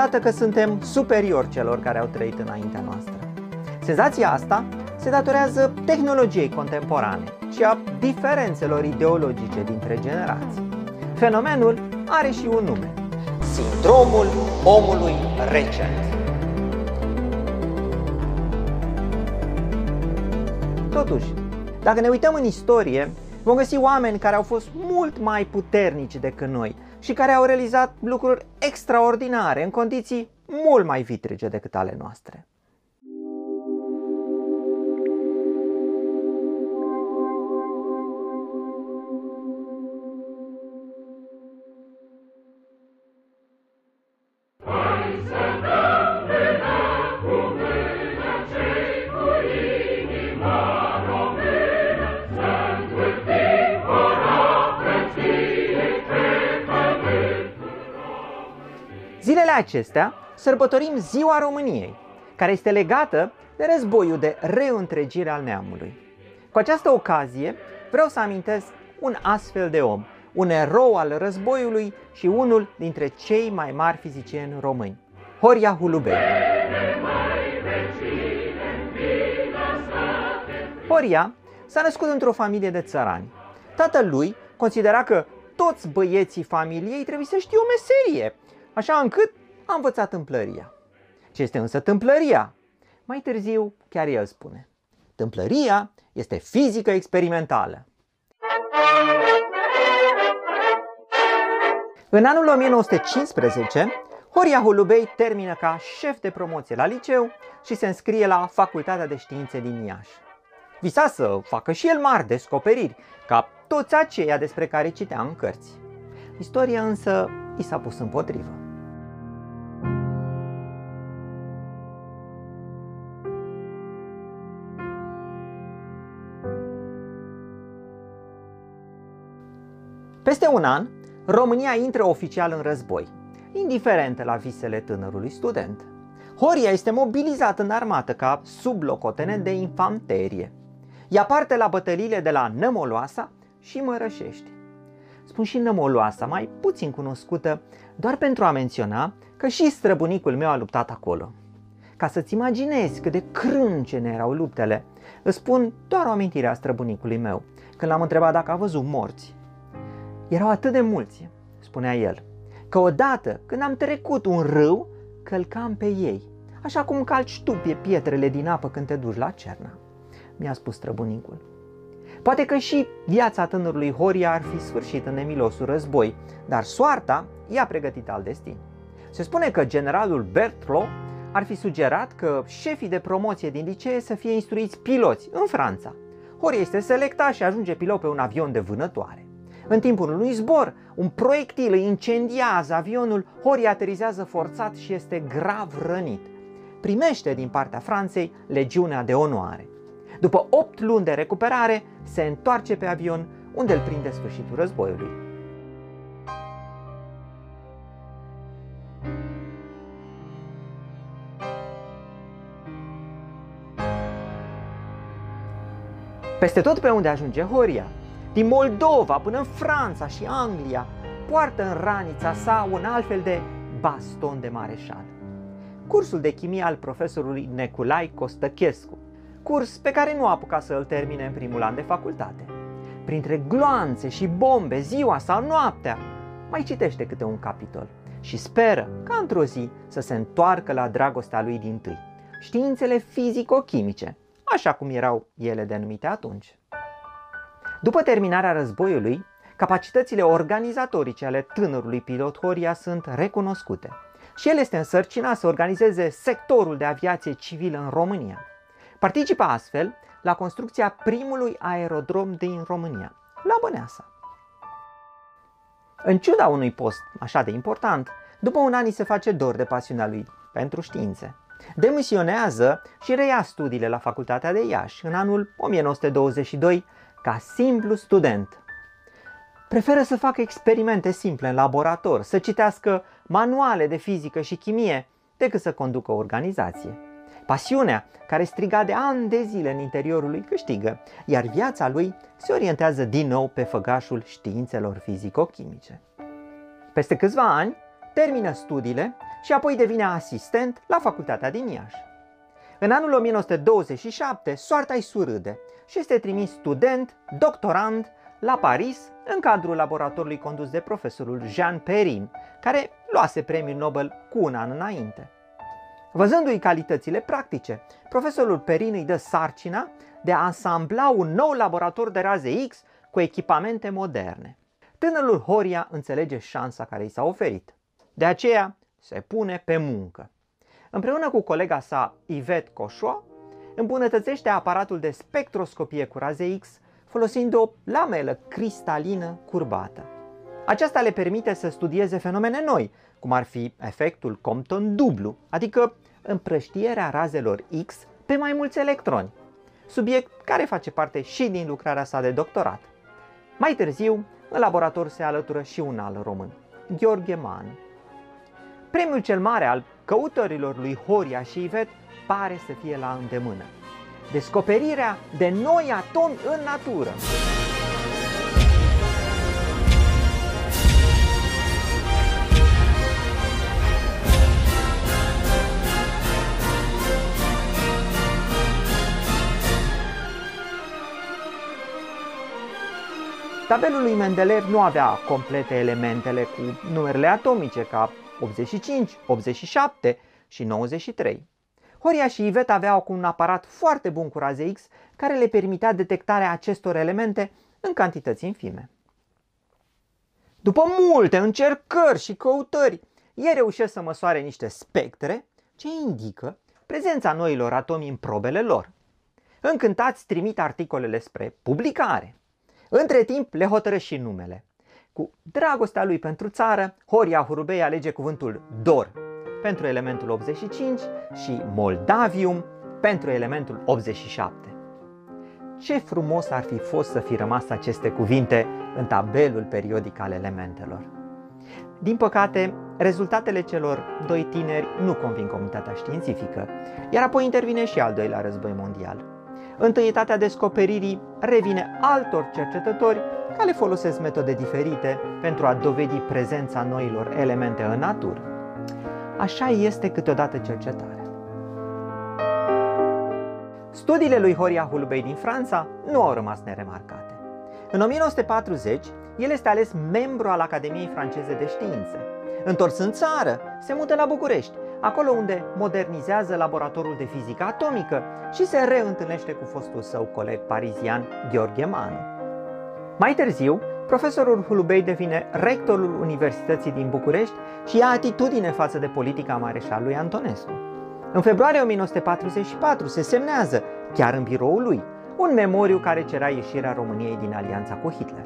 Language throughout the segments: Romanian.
câteodată că suntem superiori celor care au trăit înaintea noastră. Senzația asta se datorează tehnologiei contemporane și a diferențelor ideologice dintre generații. Fenomenul are și un nume. Sindromul omului recent. Totuși, dacă ne uităm în istorie, vom găsi oameni care au fost mult mai puternici decât noi și care au realizat lucruri extraordinare în condiții mult mai vitrege decât ale noastre. Zilele acestea sărbătorim Ziua României, care este legată de războiul de reîntregire al neamului. Cu această ocazie vreau să amintesc un astfel de om, un erou al războiului și unul dintre cei mai mari fizicieni români, Horia Hulubei. Horia s-a născut într-o familie de țărani. Tatăl lui considera că toți băieții familiei trebuie să știe o meserie așa încât a învățat tâmplăria. Ce este însă tâmplăria? Mai târziu, chiar el spune. Tâmplăria este fizică experimentală. În anul 1915, Horia Holubei termină ca șef de promoție la liceu și se înscrie la Facultatea de Științe din Iași. Visa să facă și el mari descoperiri, ca toți aceia despre care citea în cărți. Istoria însă i s-a pus împotrivă. Peste un an, România intră oficial în război, indiferentă la visele tânărului student. Horia este mobilizat în armată ca sublocotenent de infanterie. Ia parte la bătăliile de la Nămoloasa și Mărășești. Spun și Nămoloasa, mai puțin cunoscută, doar pentru a menționa că și străbunicul meu a luptat acolo. Ca să-ți imaginezi cât de crâncene erau luptele, îți spun doar o amintire a străbunicului meu, când l-am întrebat dacă a văzut morți. Erau atât de mulți, spunea el, că odată când am trecut un râu, călcam pe ei, așa cum calci tu pe pietrele din apă când te duci la cerna, mi-a spus străbunicul. Poate că și viața tânărului Horia ar fi sfârșit în nemilosul război, dar soarta i-a pregătit alt destin. Se spune că generalul Bertlo ar fi sugerat că șefii de promoție din licee să fie instruiți piloți în Franța. Horia este selectat și ajunge pilot pe un avion de vânătoare. În timpul unui zbor, un proiectil îi incendiază avionul, Hori aterizează forțat și este grav rănit. Primește din partea Franței legiunea de onoare. După 8 luni de recuperare, se întoarce pe avion, unde îl prinde sfârșitul războiului. Peste tot pe unde ajunge Horia, din Moldova până în Franța și Anglia, poartă în ranița sa un altfel de baston de mareșal. Cursul de chimie al profesorului Neculai Costăchescu, curs pe care nu a apucat să îl termine în primul an de facultate. Printre gloanțe și bombe, ziua sau noaptea, mai citește câte un capitol și speră ca într-o zi să se întoarcă la dragostea lui din tâi, științele fizico-chimice, așa cum erau ele denumite atunci. După terminarea războiului, capacitățile organizatorice ale tânărului pilot Horia sunt recunoscute și el este însărcinat să organizeze sectorul de aviație civilă în România. Participă astfel la construcția primului aerodrom din România, la Băneasa. În ciuda unui post așa de important, după un an îi se face dor de pasiunea lui pentru științe. Demisionează și reia studiile la Facultatea de Iași în anul 1922 ca simplu student. Preferă să facă experimente simple în laborator, să citească manuale de fizică și chimie, decât să conducă o organizație. Pasiunea, care striga de ani de zile în interiorul lui, câștigă, iar viața lui se orientează din nou pe făgașul științelor fizico-chimice. Peste câțiva ani, termină studiile și apoi devine asistent la facultatea din Iași. În anul 1927, soarta îi surâde și este trimis student, doctorand, la Paris, în cadrul laboratorului condus de profesorul Jean Perrin, care luase premiul Nobel cu un an înainte. Văzându-i calitățile practice, profesorul Perrin îi dă sarcina de a asambla un nou laborator de raze X cu echipamente moderne. Tânărul Horia înțelege șansa care i s-a oferit. De aceea se pune pe muncă. Împreună cu colega sa Yvette Coșoa, îmbunătățește aparatul de spectroscopie cu raze X folosind o lamelă cristalină curbată. Aceasta le permite să studieze fenomene noi, cum ar fi efectul Compton dublu, adică împrăștierea razelor X pe mai mulți electroni, subiect care face parte și din lucrarea sa de doctorat. Mai târziu, în laborator se alătură și un alt român, Gheorghe Man. Premiul cel mare al căutărilor lui Horia și Ivet pare să fie la îndemână. Descoperirea de noi atomi în natură. Tabelul lui Mendeleev nu avea complete elementele cu numerele atomice ca 85, 87 și 93. Horia și Ivet aveau un aparat foarte bun cu raze X care le permitea detectarea acestor elemente în cantități infime. După multe încercări și căutări, ei reușesc să măsoare niște spectre ce indică prezența noilor atomi în probele lor. Încântați trimit articolele spre publicare. Între timp le hotără și numele. Cu dragostea lui pentru țară, Horia Hurubei alege cuvântul Dor pentru elementul 85 și Moldavium pentru elementul 87. Ce frumos ar fi fost să fi rămas aceste cuvinte în tabelul periodic al elementelor. Din păcate, rezultatele celor doi tineri nu convin comunitatea științifică, iar apoi intervine și al doilea război mondial. Întâietatea descoperirii revine altor cercetători care folosesc metode diferite pentru a dovedi prezența noilor elemente în natură. Așa este câteodată cercetarea. Studiile lui Horia Hulbei din Franța nu au rămas neremarcate. În 1940, el este ales membru al Academiei Franceze de Științe. Întors în țară, se mută la București, acolo unde modernizează laboratorul de fizică atomică și se reîntâlnește cu fostul său coleg parizian Gheorghe Manu. Mai târziu, profesorul Hulubei devine rectorul Universității din București și ia atitudine față de politica mareșalului Antonescu. În februarie 1944 se semnează, chiar în biroul lui, un memoriu care cerea ieșirea României din alianța cu Hitler.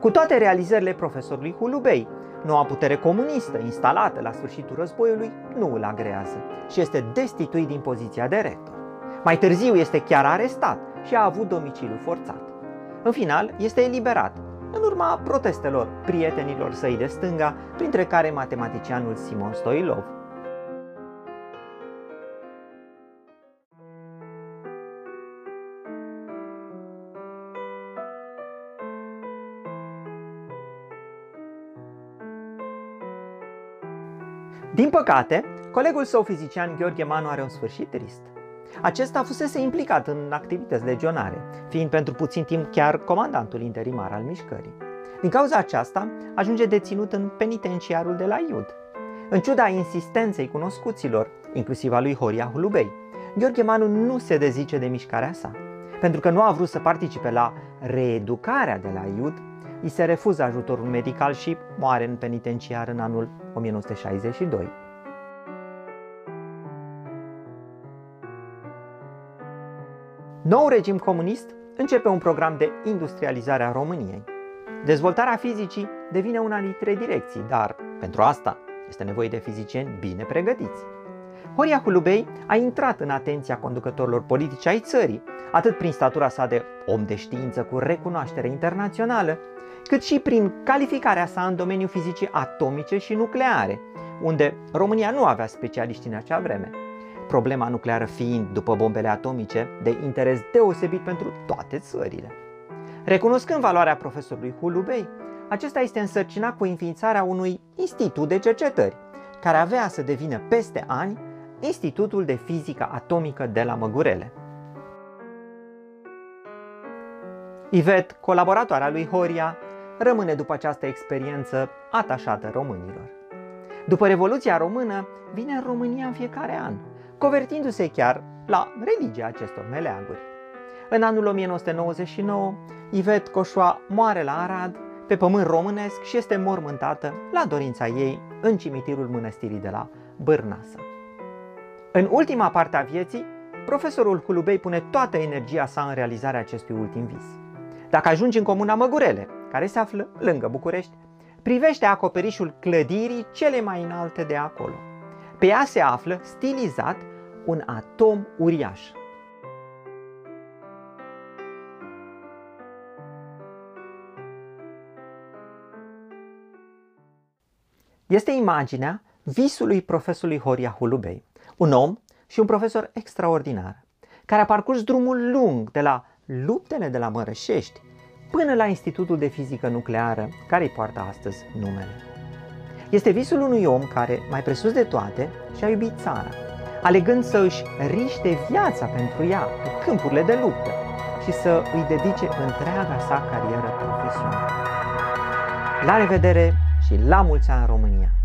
Cu toate realizările profesorului Hulubei, noua putere comunistă instalată la sfârșitul războiului nu îl agrează și este destituit din poziția de rector. Mai târziu este chiar arestat și a avut domiciliu forțat. În final, este eliberat, în urma protestelor prietenilor săi de stânga, printre care matematicianul Simon Stoilov. Din păcate, colegul său fizician Gheorghe Manu are un sfârșit trist. Acesta fusese implicat în activități legionare, fiind pentru puțin timp chiar comandantul interimar al mișcării. Din cauza aceasta, ajunge deținut în penitenciarul de la Iud. În ciuda insistenței cunoscuților, inclusiv a lui Horia Hulubei, Gheorghe Manu nu se dezice de mișcarea sa. Pentru că nu a vrut să participe la reeducarea de la Iud, îi se refuză ajutorul medical și moare în penitenciar în anul 1962. Nou regim comunist începe un program de industrializare a României. Dezvoltarea fizicii devine una dintre direcții, dar pentru asta este nevoie de fizicieni bine pregătiți. Horia Hulubei a intrat în atenția conducătorilor politici ai țării, atât prin statura sa de om de știință cu recunoaștere internațională, cât și prin calificarea sa în domeniul fizicii atomice și nucleare, unde România nu avea specialiști în acea vreme problema nucleară fiind, după bombele atomice, de interes deosebit pentru toate țările. Recunoscând valoarea profesorului Hulubei, acesta este însărcinat cu înființarea unui institut de cercetări, care avea să devină peste ani Institutul de Fizică Atomică de la Măgurele. Ivet, colaboratoarea lui Horia, rămâne după această experiență atașată românilor. După Revoluția Română, vine în România în fiecare an, convertindu-se chiar la religia acestor meleaguri. În anul 1999, Ivet Coșoa moare la Arad, pe pământ românesc și este mormântată la dorința ei în cimitirul mănăstirii de la Bârnasă. În ultima parte a vieții, profesorul Hulubei pune toată energia sa în realizarea acestui ultim vis. Dacă ajungi în comuna Măgurele, care se află lângă București, privește acoperișul clădirii cele mai înalte de acolo. Pe ea se află, stilizat, un atom uriaș. Este imaginea visului profesorului Horia Hulubei, un om și un profesor extraordinar, care a parcurs drumul lung de la luptele de la Mărășești până la Institutul de Fizică Nucleară, care îi poartă astăzi numele. Este visul unui om care, mai presus de toate, și-a iubit țara, alegând să își riște viața pentru ea pe câmpurile de luptă și să îi dedice întreaga sa carieră profesională. La revedere și la mulți ani în România!